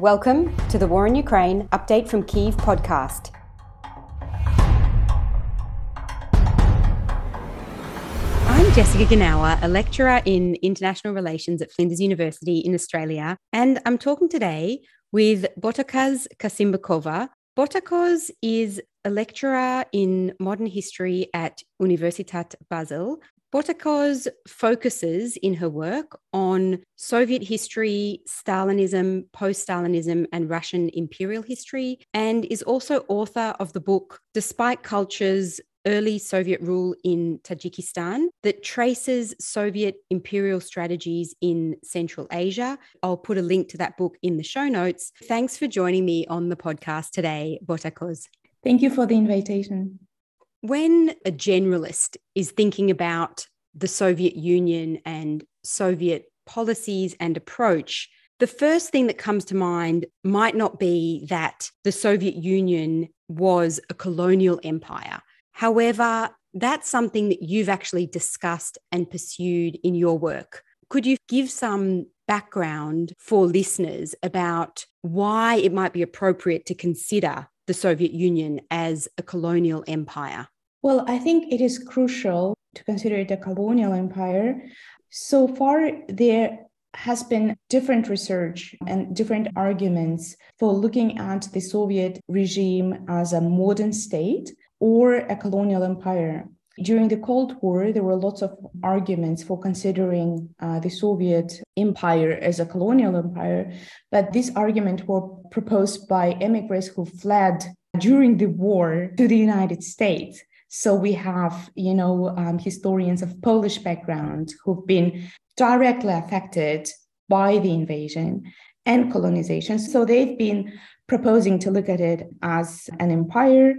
Welcome to the War in Ukraine Update from Kyiv podcast. I'm Jessica Genauer, a lecturer in international relations at Flinders University in Australia, and I'm talking today with Botakoz Kassymbekova. Botakoz is a lecturer in modern history at Universitat Basel, Botakoz focuses in her work on Soviet history, Stalinism, post Stalinism, and Russian imperial history, and is also author of the book Despite Cultures Early Soviet Rule in Tajikistan that traces Soviet imperial strategies in Central Asia. I'll put a link to that book in the show notes. Thanks for joining me on the podcast today, Botakoz. Thank you for the invitation. When a generalist is thinking about the Soviet Union and Soviet policies and approach, the first thing that comes to mind might not be that the Soviet Union was a colonial empire. However, that's something that you've actually discussed and pursued in your work. Could you give some background for listeners about why it might be appropriate to consider the Soviet Union as a colonial empire? Well, I think it is crucial to consider it a colonial empire. So far, there has been different research and different arguments for looking at the Soviet regime as a modern state or a colonial empire. During the Cold War, there were lots of arguments for considering uh, the Soviet empire as a colonial empire, but these arguments were proposed by immigrants who fled during the war to the United States. So we have, you know, um, historians of Polish background who've been directly affected by the invasion and colonization. So they've been proposing to look at it as an empire,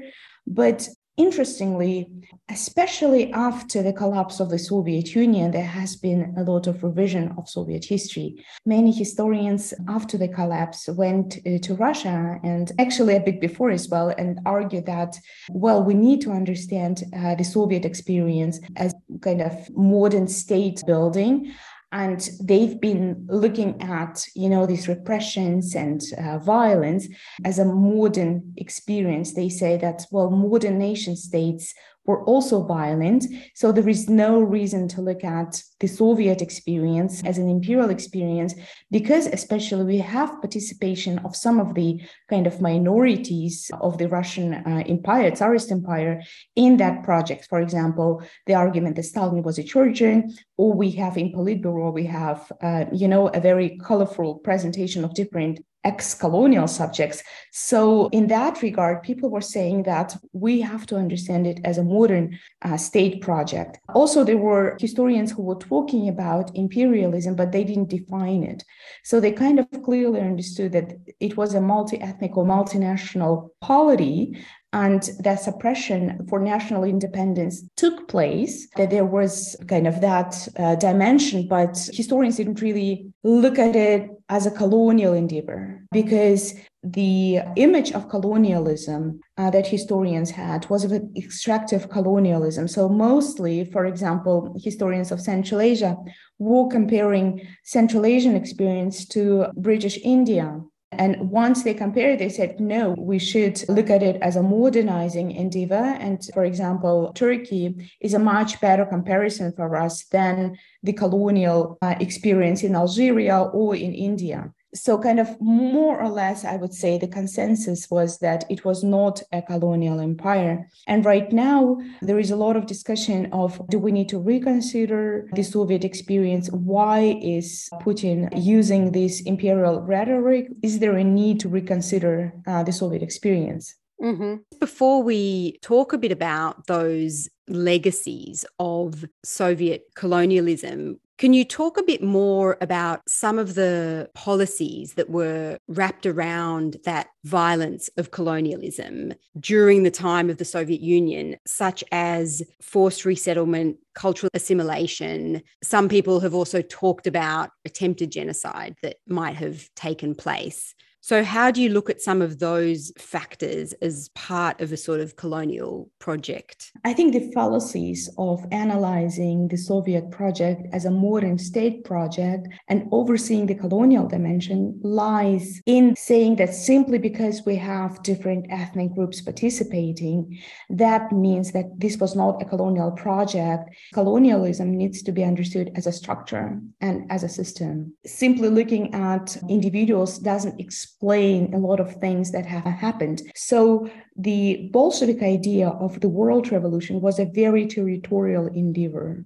but Interestingly, especially after the collapse of the Soviet Union, there has been a lot of revision of Soviet history. Many historians after the collapse went uh, to Russia and actually a bit before as well and argued that, well, we need to understand uh, the Soviet experience as kind of modern state building and they've been looking at you know these repressions and uh, violence as a modern experience. They say that well modern nation states were also violent. So there is no reason to look at the Soviet experience as an imperial experience because, especially, we have participation of some of the kind of minorities of the Russian uh, Empire, Tsarist Empire, in that project. For example, the argument that Stalin was a Georgian, or we have in Politburo, we have, uh, you know, a very colorful presentation of different ex colonial subjects. So, in that regard, people were saying that we have to understand it as a modern uh, state project. Also, there were historians who were talking about imperialism, but they didn't define it. So, they kind of clearly understood that it was a multi ethnic or multinational polity and that suppression for national independence took place, that there was kind of that uh, dimension, but historians didn't really look at it as a colonial endeavor because the image of colonialism uh, that historians had was of an extractive colonialism. So, mostly, for example, historians of Central Asia were comparing Central Asian experience to British India and once they compared, they said, no, we should look at it as a modernizing endeavor. And for example, Turkey is a much better comparison for us than the colonial uh, experience in Algeria or in India so kind of more or less i would say the consensus was that it was not a colonial empire. And right now there is a lot of discussion of do we need to reconsider the soviet experience? Why is putin using this imperial rhetoric? Is there a need to reconsider uh, the soviet experience? Mm-hmm. Before we talk a bit about those legacies of Soviet colonialism, can you talk a bit more about some of the policies that were wrapped around that violence of colonialism during the time of the Soviet Union, such as forced resettlement, cultural assimilation? Some people have also talked about attempted genocide that might have taken place. So, how do you look at some of those factors as part of a sort of colonial project? I think the fallacies of analyzing the Soviet project as a modern state project and overseeing the colonial dimension lies in saying that simply because we have different ethnic groups participating, that means that this was not a colonial project. Colonialism needs to be understood as a structure and as a system. Simply looking at individuals doesn't explain explain a lot of things that have happened. So the Bolshevik idea of the world revolution was a very territorial endeavor.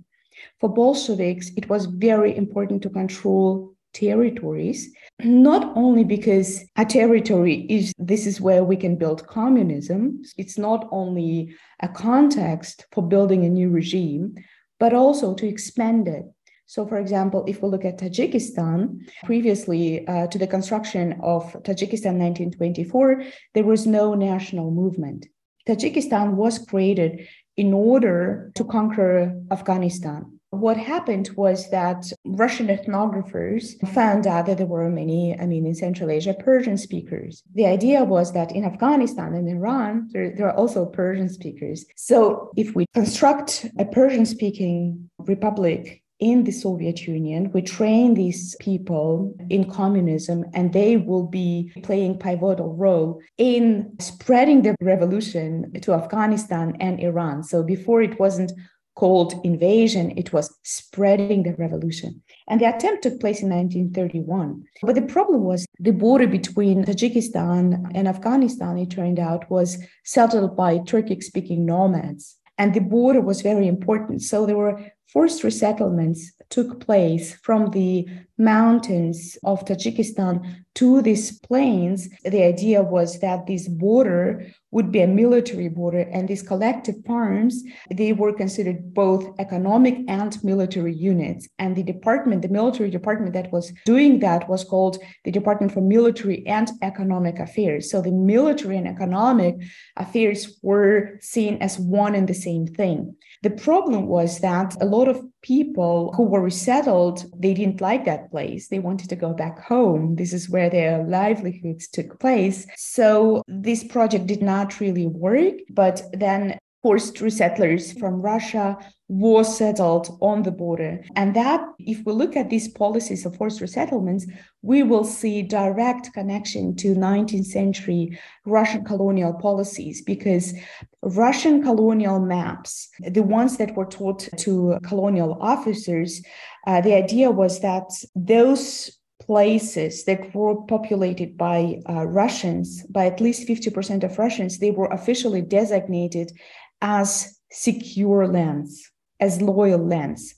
For Bolsheviks, it was very important to control territories, not only because a territory is this is where we can build communism, it's not only a context for building a new regime, but also to expand it so, for example, if we look at Tajikistan, previously uh, to the construction of Tajikistan 1924, there was no national movement. Tajikistan was created in order to conquer Afghanistan. What happened was that Russian ethnographers found out that there were many, I mean, in Central Asia, Persian speakers. The idea was that in Afghanistan and Iran, there, there are also Persian speakers. So if we construct a Persian speaking republic in the Soviet Union. We train these people in communism, and they will be playing pivotal role in spreading the revolution to Afghanistan and Iran. So before it wasn't called invasion, it was spreading the revolution. And the attempt took place in 1931. But the problem was the border between Tajikistan and Afghanistan, it turned out, was settled by Turkic speaking nomads. And the border was very important. So there were forced resettlements took place from the mountains of Tajikistan to these plains. The idea was that this border would be a military border and these collective farms they were considered both economic and military units. And the department the military department that was doing that was called the department for military and economic affairs. So the military and economic affairs were seen as one and the same thing. The problem was that a lot of people who were resettled, they didn't like that place. They wanted to go back home. This is where their livelihoods took place. So this project did not really work. But then forced resettlers from Russia was settled on the border. And that, if we look at these policies of forced resettlements, we will see direct connection to 19th century Russian colonial policies because Russian colonial maps, the ones that were taught to colonial officers, uh, the idea was that those places that were populated by uh, Russians, by at least 50% of Russians, they were officially designated as secure lands as loyal lands.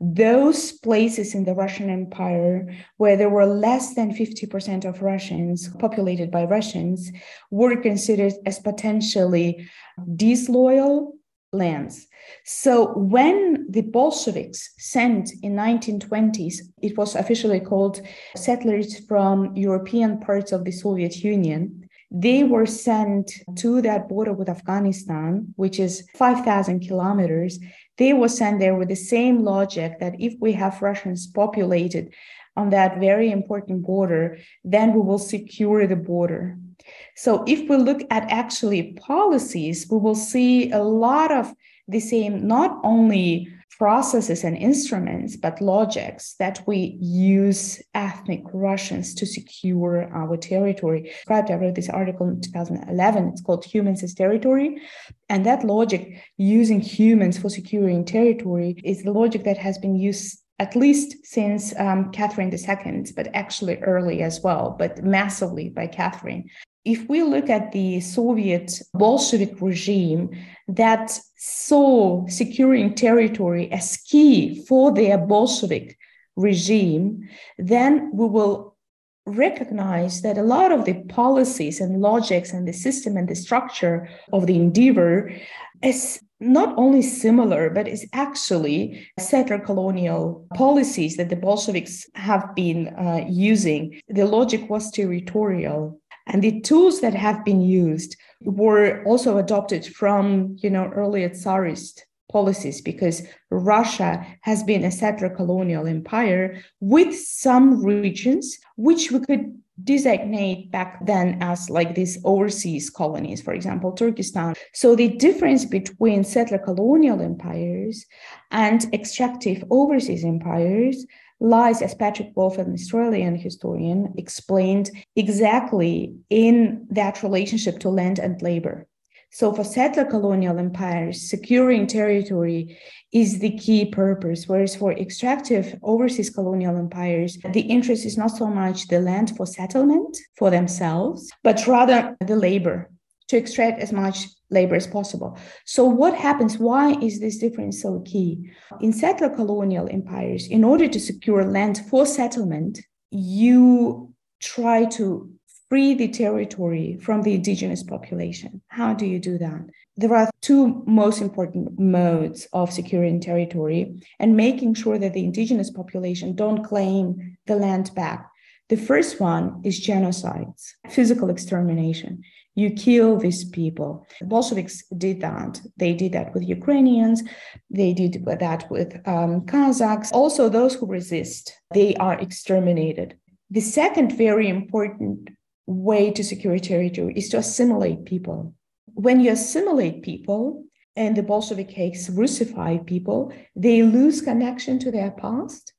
Those places in the Russian Empire where there were less than 50% of Russians populated by Russians were considered as potentially disloyal lands. So when the Bolsheviks sent in 1920s, it was officially called settlers from European parts of the Soviet Union, they were sent to that border with Afghanistan, which is 5,000 kilometers. They were sent there with the same logic that if we have Russians populated on that very important border, then we will secure the border. So if we look at actually policies, we will see a lot of the same, not only processes and instruments, but logics that we use ethnic Russians to secure our territory. I wrote this article in 2011. It's called Humans as Territory. And that logic, using humans for securing territory, is the logic that has been used at least since um, Catherine II, but actually early as well, but massively by Catherine. If we look at the Soviet Bolshevik regime, that saw securing territory as key for their Bolshevik regime, then we will recognize that a lot of the policies and logics and the system and the structure of the endeavor is not only similar, but is actually settler colonial policies that the Bolsheviks have been uh, using. The logic was territorial. And the tools that have been used were also adopted from, you know, earlier Tsarist policies because Russia has been a settler colonial empire with some regions which we could designate back then as like these overseas colonies, for example, Turkestan. So the difference between settler colonial empires and extractive overseas empires lies, as Patrick Wolfe, an Australian historian, explained exactly in that relationship to land and labor. So, for settler colonial empires, securing territory is the key purpose, whereas for extractive overseas colonial empires, the interest is not so much the land for settlement for themselves, but rather the labor to extract as much labor as possible. So, what happens? Why is this difference so key? In settler colonial empires, in order to secure land for settlement, you try to free the territory from the indigenous population. How do you do that? There are two most important modes of securing territory and making sure that the indigenous population don't claim the land back. The first one is genocides, physical extermination. You kill these people. The Bolsheviks did that. They did that with Ukrainians. They did that with um, Kazakhs. Also, those who resist, they are exterminated. The second very important way to secure territory is to assimilate people. When you assimilate people, and the Bolsheviks Russify people, they lose connection to their past,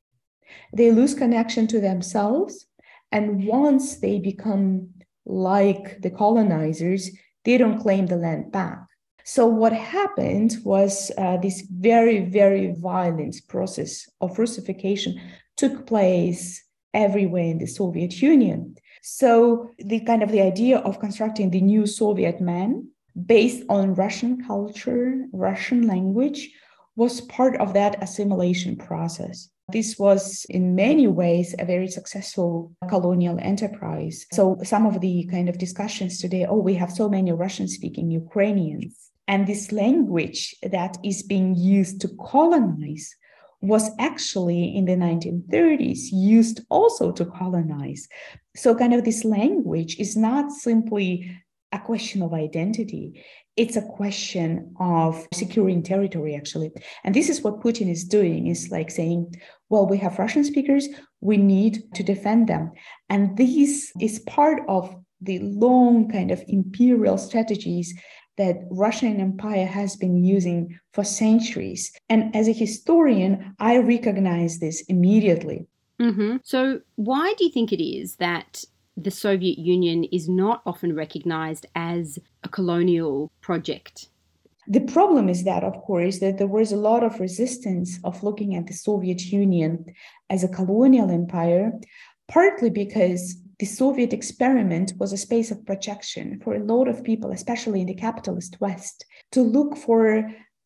they lose connection to themselves, and once they become like the colonizers, they don't claim the land back. So, what happened was uh, this very, very violent process of Russification took place everywhere in the Soviet Union. So the kind of the idea of constructing the new Soviet man based on Russian culture, Russian language was part of that assimilation process. This was in many ways a very successful colonial enterprise. So some of the kind of discussions today, oh, we have so many Russian speaking Ukrainians. And this language that is being used to colonize was actually in the 1930s used also to colonize. So, kind of this language is not simply a question of identity, it's a question of securing territory, actually. And this is what Putin is doing is like saying, well, we have Russian speakers, we need to defend them. And this is part of the long kind of imperial strategies that Russian Empire has been using for centuries. And as a historian, I recognize this immediately. Mm-hmm. So, why do you think it is that the Soviet Union is not often recognized as a colonial project? The problem is that, of course, that there was a lot of resistance of looking at the Soviet Union as a colonial empire, partly because the Soviet experiment was a space of projection for a lot of people, especially in the capitalist West, to look for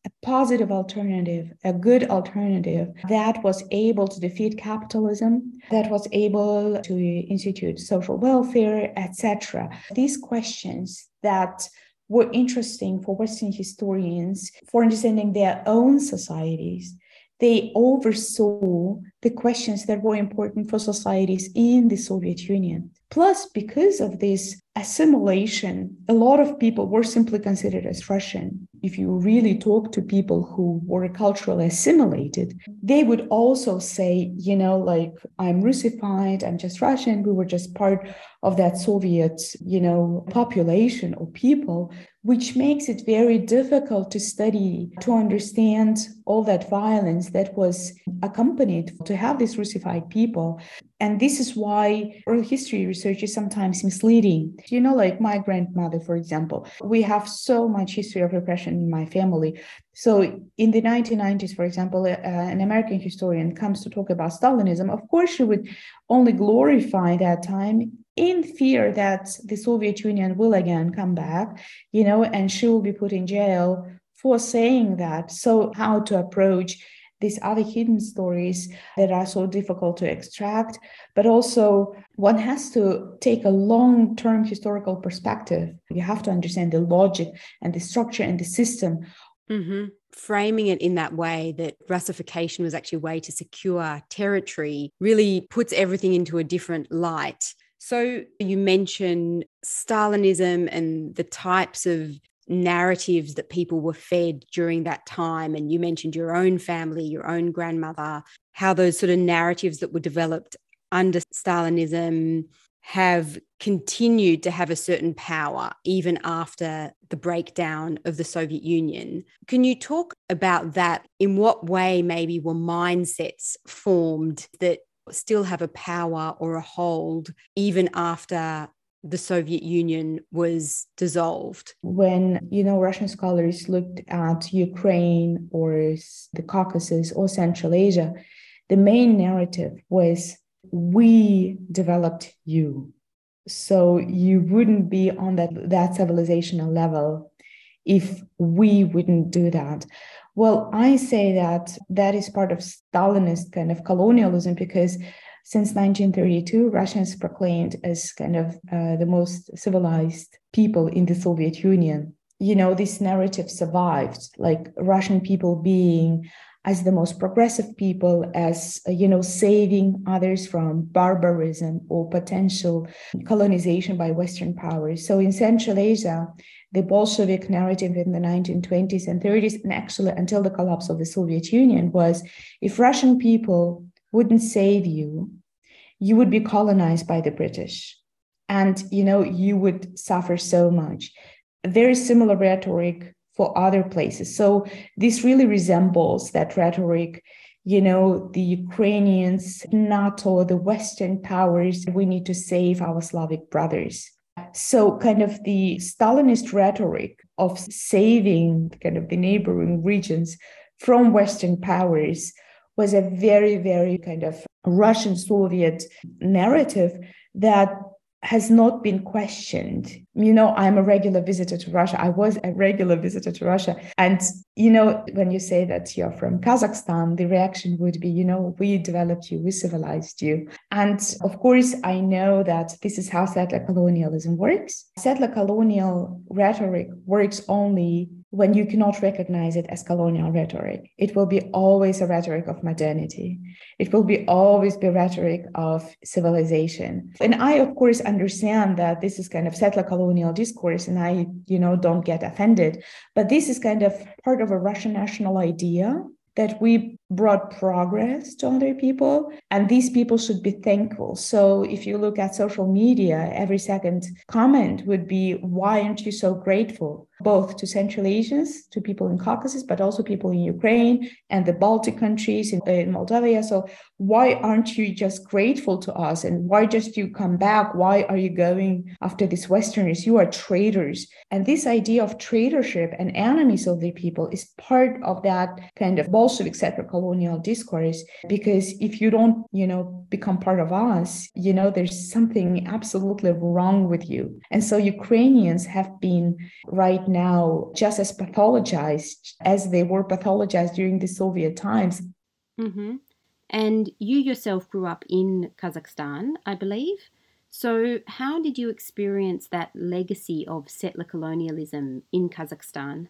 a positive alternative, a good alternative that was able to defeat capitalism, that was able to institute social welfare, etc. These questions that were interesting for Western historians for understanding their own societies they oversaw the questions that were important for societies in the Soviet Union. Plus, because of this assimilation, a lot of people were simply considered as Russian. If you really talk to people who were culturally assimilated, they would also say, you know, like, I'm Russified, I'm just Russian, we were just part of that Soviet, you know, population or people, which makes it very difficult to study, to understand all that violence that was accompanied to have these Russified people. And this is why oral history research is sometimes misleading. You know, like my grandmother, for example, we have so much history of repression in my family. So in the 1990s, for example, uh, an American historian comes to talk about Stalinism. Of course, she would only glorify that time in fear that the Soviet Union will again come back, you know, and she will be put in jail for saying that. So, how to approach these other hidden stories that are so difficult to extract, but also one has to take a long term historical perspective. You have to understand the logic and the structure and the system. Mm-hmm. Framing it in that way that Russification was actually a way to secure territory really puts everything into a different light. So you mention Stalinism and the types of narratives that people were fed during that time. And you mentioned your own family, your own grandmother, how those sort of narratives that were developed under Stalinism have continued to have a certain power even after the breakdown of the Soviet Union. Can you talk about that? In what way, maybe, were mindsets formed that still have a power or a hold even after the Soviet Union was dissolved? When, you know, Russian scholars looked at Ukraine or the Caucasus or Central Asia, the main narrative was we developed you. So you wouldn't be on that, that civilizational level if we wouldn't do that. Well, I say that that is part of Stalinist kind of colonialism because since 1932, Russians proclaimed as kind of uh, the most civilized people in the Soviet Union. You know, this narrative survived, like Russian people being as the most progressive people, as, uh, you know, saving others from barbarism or potential colonization by Western powers. So in Central Asia, the Bolshevik narrative in the 1920s and 30s, and actually until the collapse of the Soviet Union, was if Russian people wouldn't save you, you would be colonized by the British. And you know, you would suffer so much. Very similar rhetoric for other places. So this really resembles that rhetoric you know, the Ukrainians, NATO, the Western powers, we need to save our Slavic brothers. So, kind of the Stalinist rhetoric of saving kind of the neighboring regions from Western powers was a very, very kind of Russian Soviet narrative that has not been questioned. You know, I'm a regular visitor to Russia. I was a regular visitor to Russia. And, you know, when you say that you're from Kazakhstan, the reaction would be, you know, we developed you, we civilized you. And of course, I know that this is how settler colonialism works. Settler colonial rhetoric works only when you cannot recognize it as colonial rhetoric. It will be always a rhetoric of modernity. It will be always be rhetoric of civilization. And I, of course, understand that this is kind of settler colonial discourse, and I, you know, don't get offended. But this is kind of part of a Russian national idea that we brought progress to other people and these people should be thankful. So if you look at social media every second comment would be why aren't you so grateful? both to central asians to people in caucasus but also people in ukraine and the baltic countries in, in moldavia so why aren't you just grateful to us? And why just you come back? Why are you going after these westerners? You are traitors. And this idea of traitorship and enemies of the people is part of that kind of bolshevik settler colonial discourse because if you don't you know become part of us you know there's something absolutely wrong with you and so ukrainians have been right now just as pathologized as they were pathologized during the soviet times mm-hmm. and you yourself grew up in kazakhstan i believe so, how did you experience that legacy of settler colonialism in Kazakhstan?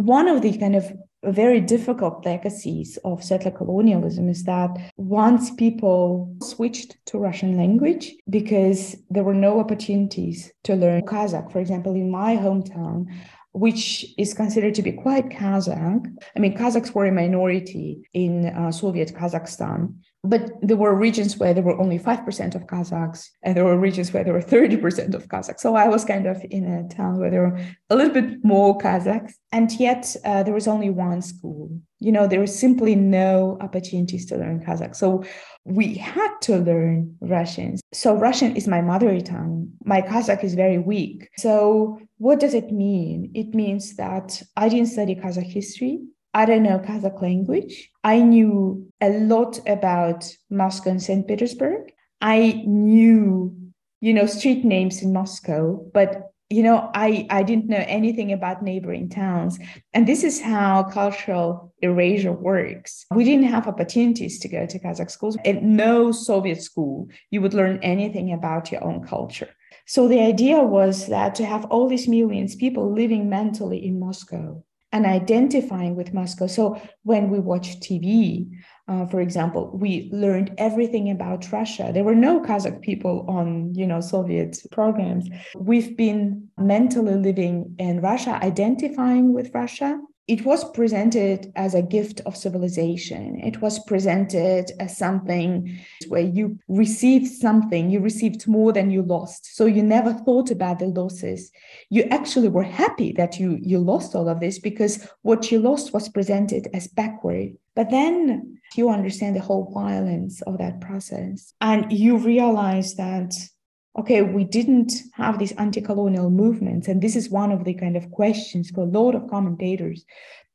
One of the kind of very difficult legacies of settler colonialism is that once people switched to Russian language because there were no opportunities to learn Kazakh, for example, in my hometown, which is considered to be quite Kazakh. I mean, Kazakhs were a minority in uh, Soviet Kazakhstan. But there were regions where there were only 5% of Kazakhs, and there were regions where there were 30% of Kazakhs. So I was kind of in a town where there were a little bit more Kazakhs. And yet uh, there was only one school. You know, there was simply no opportunities to learn Kazakh. So we had to learn Russian. So Russian is my mother tongue. My Kazakh is very weak. So what does it mean? It means that I didn't study Kazakh history. I don't know Kazakh language. I knew a lot about Moscow and St. Petersburg. I knew, you know, street names in Moscow, but you know, I, I didn't know anything about neighboring towns. And this is how cultural erasure works. We didn't have opportunities to go to Kazakh schools. In no Soviet school, you would learn anything about your own culture. So the idea was that to have all these millions people living mentally in Moscow and identifying with Moscow. So when we watch TV, uh, for example, we learned everything about Russia. There were no Kazakh people on, you know, Soviet programs. We've been mentally living in Russia, identifying with Russia. It was presented as a gift of civilization. It was presented as something where you received something, you received more than you lost. So you never thought about the losses. You actually were happy that you, you lost all of this because what you lost was presented as backward. But then you understand the whole violence of that process and you realize that okay, we didn't have these anti colonial movements. And this is one of the kind of questions for a lot of commentators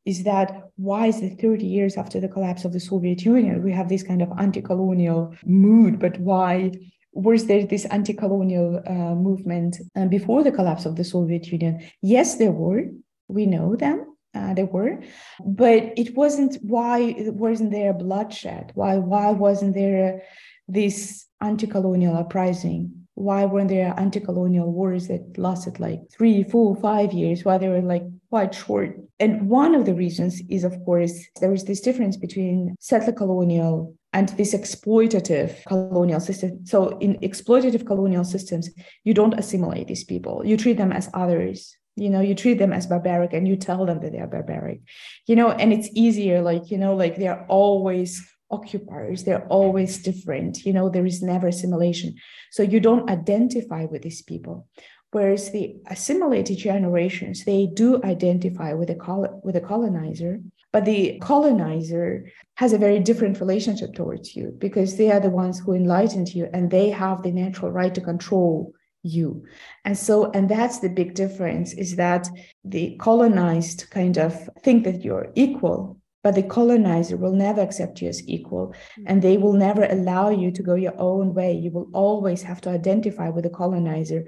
is that why is it 30 years after the collapse of the Soviet Union, we have this kind of anti colonial mood, but why? Was there this anti colonial uh, movement uh, before the collapse of the Soviet Union? Yes, there were. We know them. Uh, there were, but it wasn't why wasn't there bloodshed? Why why wasn't there this anti-colonial uprising? Why weren't there anti-colonial wars that lasted like three, four, five years, why they were like quite short? And one of the reasons is, of course, there is this difference between settler colonial and this exploitative colonial system. So in exploitative colonial systems, you don't assimilate these people. You treat them as others. You know, you treat them as barbaric and you tell them that they are barbaric. You know, and it's easier, like, you know, like they're always occupiers they're always different you know there is never assimilation. So you don't identify with these people. Whereas the assimilated generations they do identify with a col- with a colonizer but the colonizer has a very different relationship towards you because they are the ones who enlightened you and they have the natural right to control you. And so and that's the big difference is that the colonized kind of think that you're equal but the colonizer will never accept you as equal mm. and they will never allow you to go your own way. You will always have to identify with the colonizer.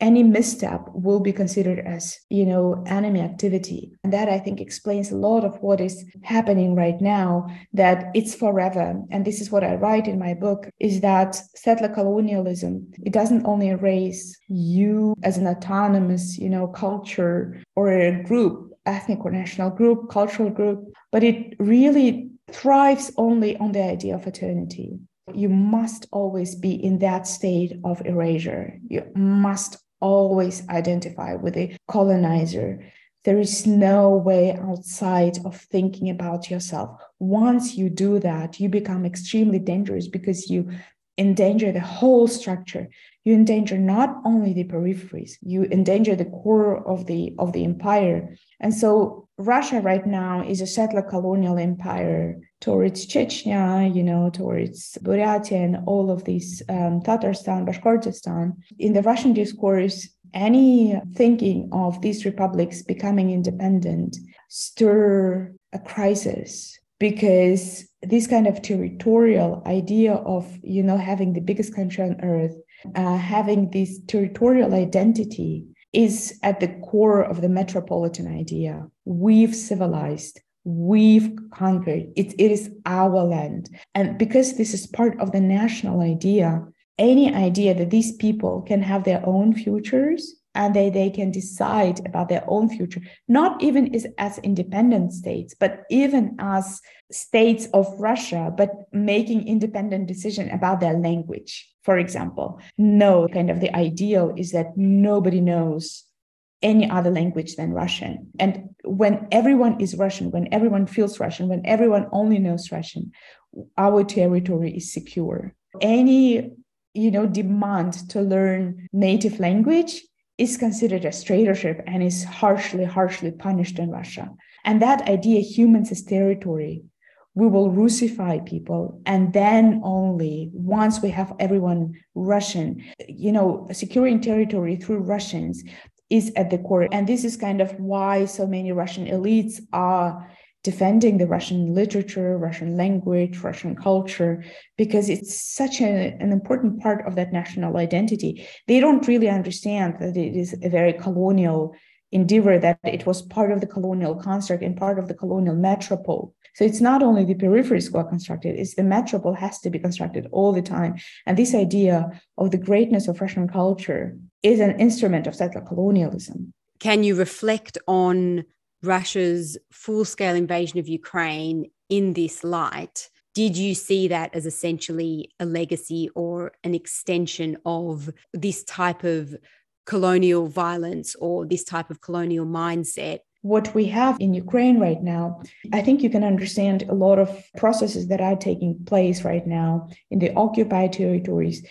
Any misstep will be considered as you know enemy activity. And that i think explains a lot of what is happening right now that it's forever. And this is what i write in my book is that settler colonialism it doesn't only erase you as an autonomous you know culture or a group ethnic or national group, cultural group, but it really thrives only on the idea of eternity. You must always be in that state of erasure. You must always identify with the colonizer. There is no way outside of thinking about yourself. Once you do that, you become extremely dangerous because you endanger the whole structure. You endanger not only the peripheries you endanger the core of the of the empire. And so russia right now is a settler colonial empire towards chechnya you know towards buryatia and all of these um, tatarstan bashkortostan. In the russian discourse any thinking of these republics becoming independent stir a crisis because this kind of territorial idea of you know having the biggest country on earth uh, having this territorial identity is at the core of the metropolitan idea. We've civilized we've conquered it, it is our land. And because this is part of the national idea any idea that these people can have their own futures and they, they can decide about their own future, not even as, as independent states, but even as states of Russia, but making independent decision about their language, for example. No, kind of the ideal is that nobody knows any other language than Russian. And when everyone is Russian, when everyone feels Russian, when everyone only knows Russian, our territory is secure. Any you know demand to learn native language is considered a traitorship and is harshly, harshly punished in Russia. And that idea, humans as territory, we will Russify people. And then only once we have everyone Russian, you know, securing territory through Russians is at the core. And this is kind of why so many Russian elites are defending the Russian literature, Russian language, Russian culture, because it's such a, an important part of that national identity. They don't really understand that it is a very colonial endeavor, that it was part of the colonial construct and part of the colonial metropole. So it's not only the peripheries who are constructed, it's the metropole has to be constructed all the time. And this idea of the greatness of Russian culture is an instrument of settler colonialism. Can you reflect on Russia's full scale invasion of Ukraine in this light, did you see that as essentially a legacy or an extension of this type of colonial violence or this type of colonial mindset? What we have in Ukraine right now, I think you can understand a lot of processes that are taking place right now in the occupied territories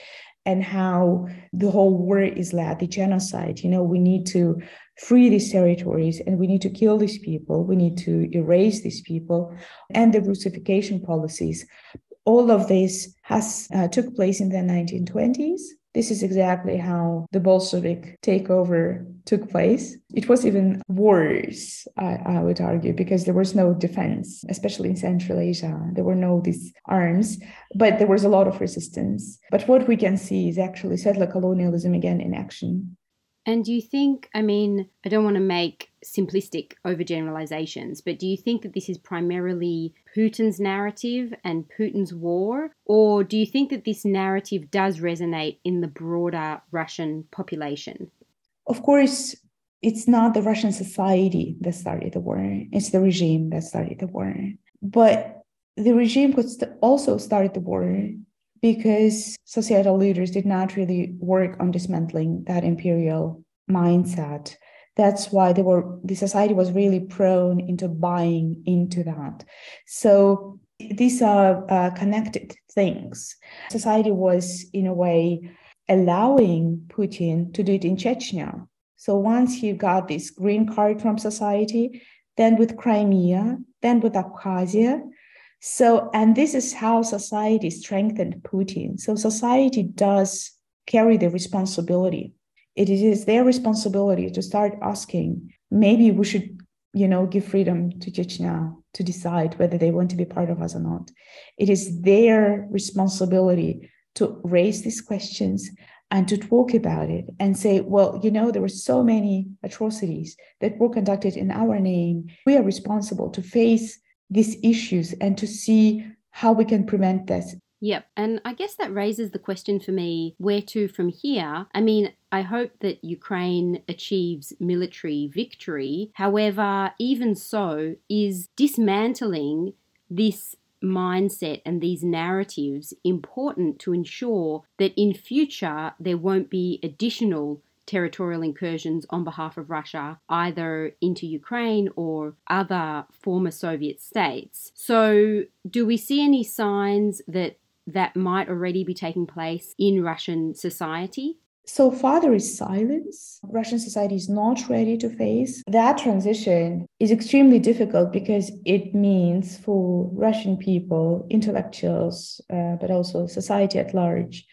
and how the whole war is led, the genocide. You know, we need to free these territories and we need to kill these people, we need to erase these people, and the Russification policies. All of this has uh, took place in the 1920s this is exactly how the Bolshevik takeover took place. It was even worse, I, I, would argue, because there was no defense, especially in Central Asia. There were no these arms, but there was a lot of resistance. But what we can see is actually settler colonialism again in action. And do you think, I mean, I don't want to make simplistic overgeneralizations, but do you think that this is primarily Putin's narrative and Putin's war? Or do you think that this narrative does resonate in the broader Russian population? Of course, it's not the Russian society that started the war, it's the regime that started the war. But the regime could also start the war because societal leaders did not really work on dismantling that imperial mindset. That's why they were the society was really prone into buying into that. So these are uh, connected things. Society was in a way allowing putin to do it in chechnya. So once he got this green card from society then with crimea then with abkhazia so, and this is how society strengthened Putin. So, society does carry the responsibility. It is their responsibility to start asking, maybe we should, you know, give freedom to Chechnya to decide whether they want to be part of us or not. It is their responsibility to raise these questions and to talk about it and say, well, you know, there were so many atrocities that were conducted in our name. We are responsible to face these issues and to see how we can prevent this. Yep. And I guess that raises the question for me where to from here? I mean, I hope that Ukraine achieves military victory. However, even so, is dismantling this mindset and these narratives important to ensure that in future there won't be additional territorial incursions on behalf of Russia, either into Ukraine or other former Soviet states. So, do we see any signs that that might already be taking place in Russian society? So far, there is silence. Russian society is not ready to face that transition. is extremely difficult because it means for Russian people, intellectuals, uh, but also society at large,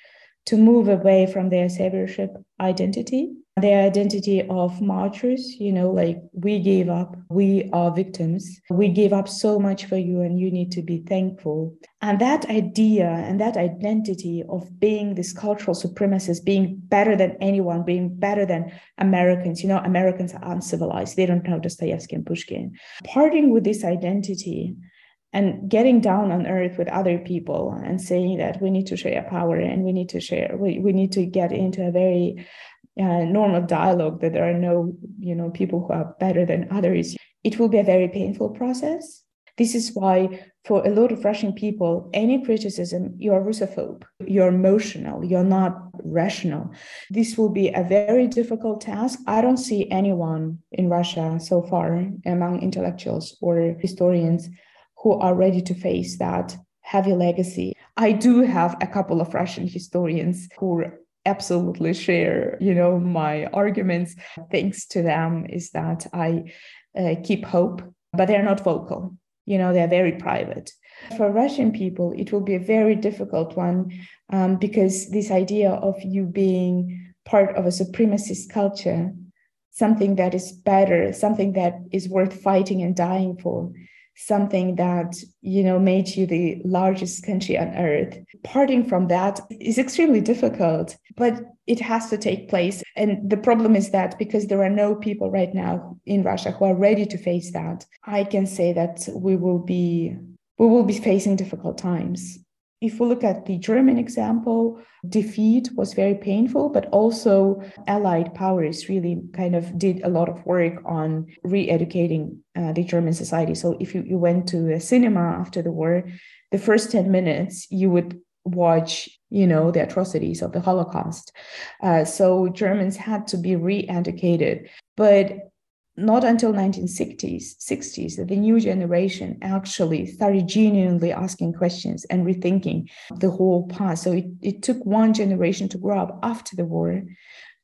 to move away from their saviorship identity, their identity of martyrs, you know, like we gave up, we are victims, we gave up so much for you, and you need to be thankful. And that idea and that identity of being this cultural supremacist, being better than anyone, being better than Americans, you know, Americans are uncivilized, they don't know Dostoevsky and Pushkin. Parting with this identity and getting down on earth with other people and saying that we need to share power and we need to share we, we need to get into a very uh, normal dialogue that there are no you know people who are better than others. It will be a very painful process. This is why for a lot of russian people any criticism you're russophobe you're emotional. You're not rational. This will be a very difficult task. I don't see anyone in russia so far among intellectuals or historians who are ready to face that heavy legacy. I do have a couple of Russian historians who absolutely share, you know, my arguments. Thanks to them is that I uh, keep hope, but they're not vocal. You know, they're very private. For Russian people, it will be a very difficult one um, because this idea of you being part of a supremacist culture, something that is better, something that is worth fighting and dying for, something that you know made you the largest country on earth. Parting from that is extremely difficult but it has to take place. And the problem is that because there are no people right now in russia who are ready to face that i can say that we will be we will be facing difficult times if we look at the German example, defeat was very painful, but also Allied powers really kind of did a lot of work on re educating uh, the German society. So if you, you went to a cinema after the war, the first 10 minutes, you would watch you know the atrocities of the holocaust uh, so germans had to be re-educated but not until 1960s 60s that the new generation actually started genuinely asking questions and rethinking the whole past. So it, it took one generation to grow up after the war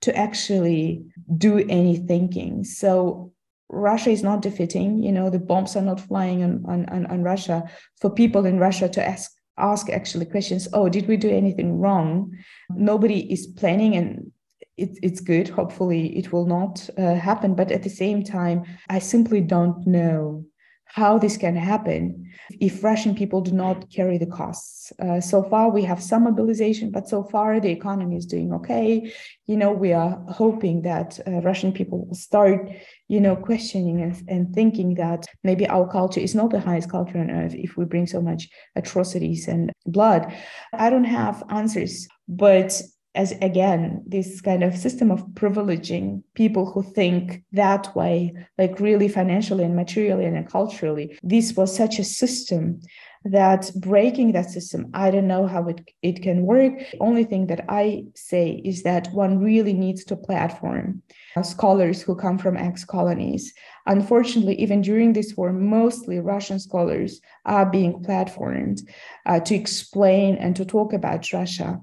to actually do any thinking. So russia is not defeating you know the bombs are not flying on, on, on, on russia for people in russia to ask ask actually questions oh did we do anything wrong? Nobody is planning and it, it's good. Hopefully, it will not uh, happen. But at the same time, I simply don't know how this can happen if Russian people do not carry the costs. Uh, so far, we have some mobilization, but so far the economy is doing okay. You know, we are hoping that uh, Russian people will start, you know, questioning and, and thinking that maybe our culture is not the highest culture on earth if we bring so much atrocities and blood. I don't have answers, but as again this kind of system of privileging people who think that way like really financially and materially and culturally. This was such a system that breaking that system i don't know how it, it can work. The only thing that i say is that one really needs to platform scholars who come from ex-colonies. Unfortunately even during this war mostly russian scholars are being platformed uh, to explain and to talk about russia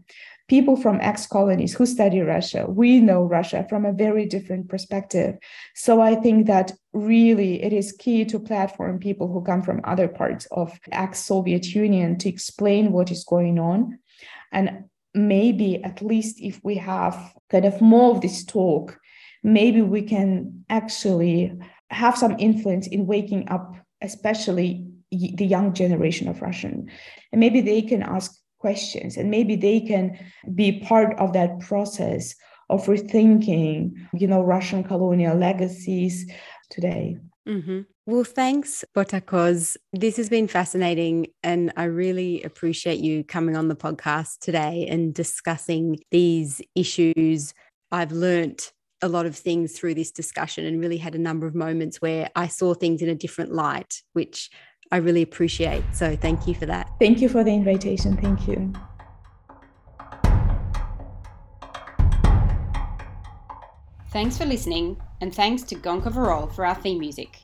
people from ex colonies who study Russia, we know Russia from a very different perspective. So I think that really it is key to platform people who come from other parts of ex Soviet Union to explain what is going on. And maybe at least if we have kind of more of this talk, maybe we can actually have some influence in waking up, especially the young generation of Russian. And maybe they can ask questions and maybe they can be part of that process of rethinking you know russian colonial legacies today. Mm-hmm. well thanks Botakoz. This has been fascinating and i really appreciate you coming on the podcast today and discussing these issues. I've learnt a lot of things through this discussion and really had a number of moments where I saw things in a different light, which I really appreciate. So thank you for that. Thank you for the invitation. Thank you. Thanks for listening, and thanks to Gonka Varol for our theme music.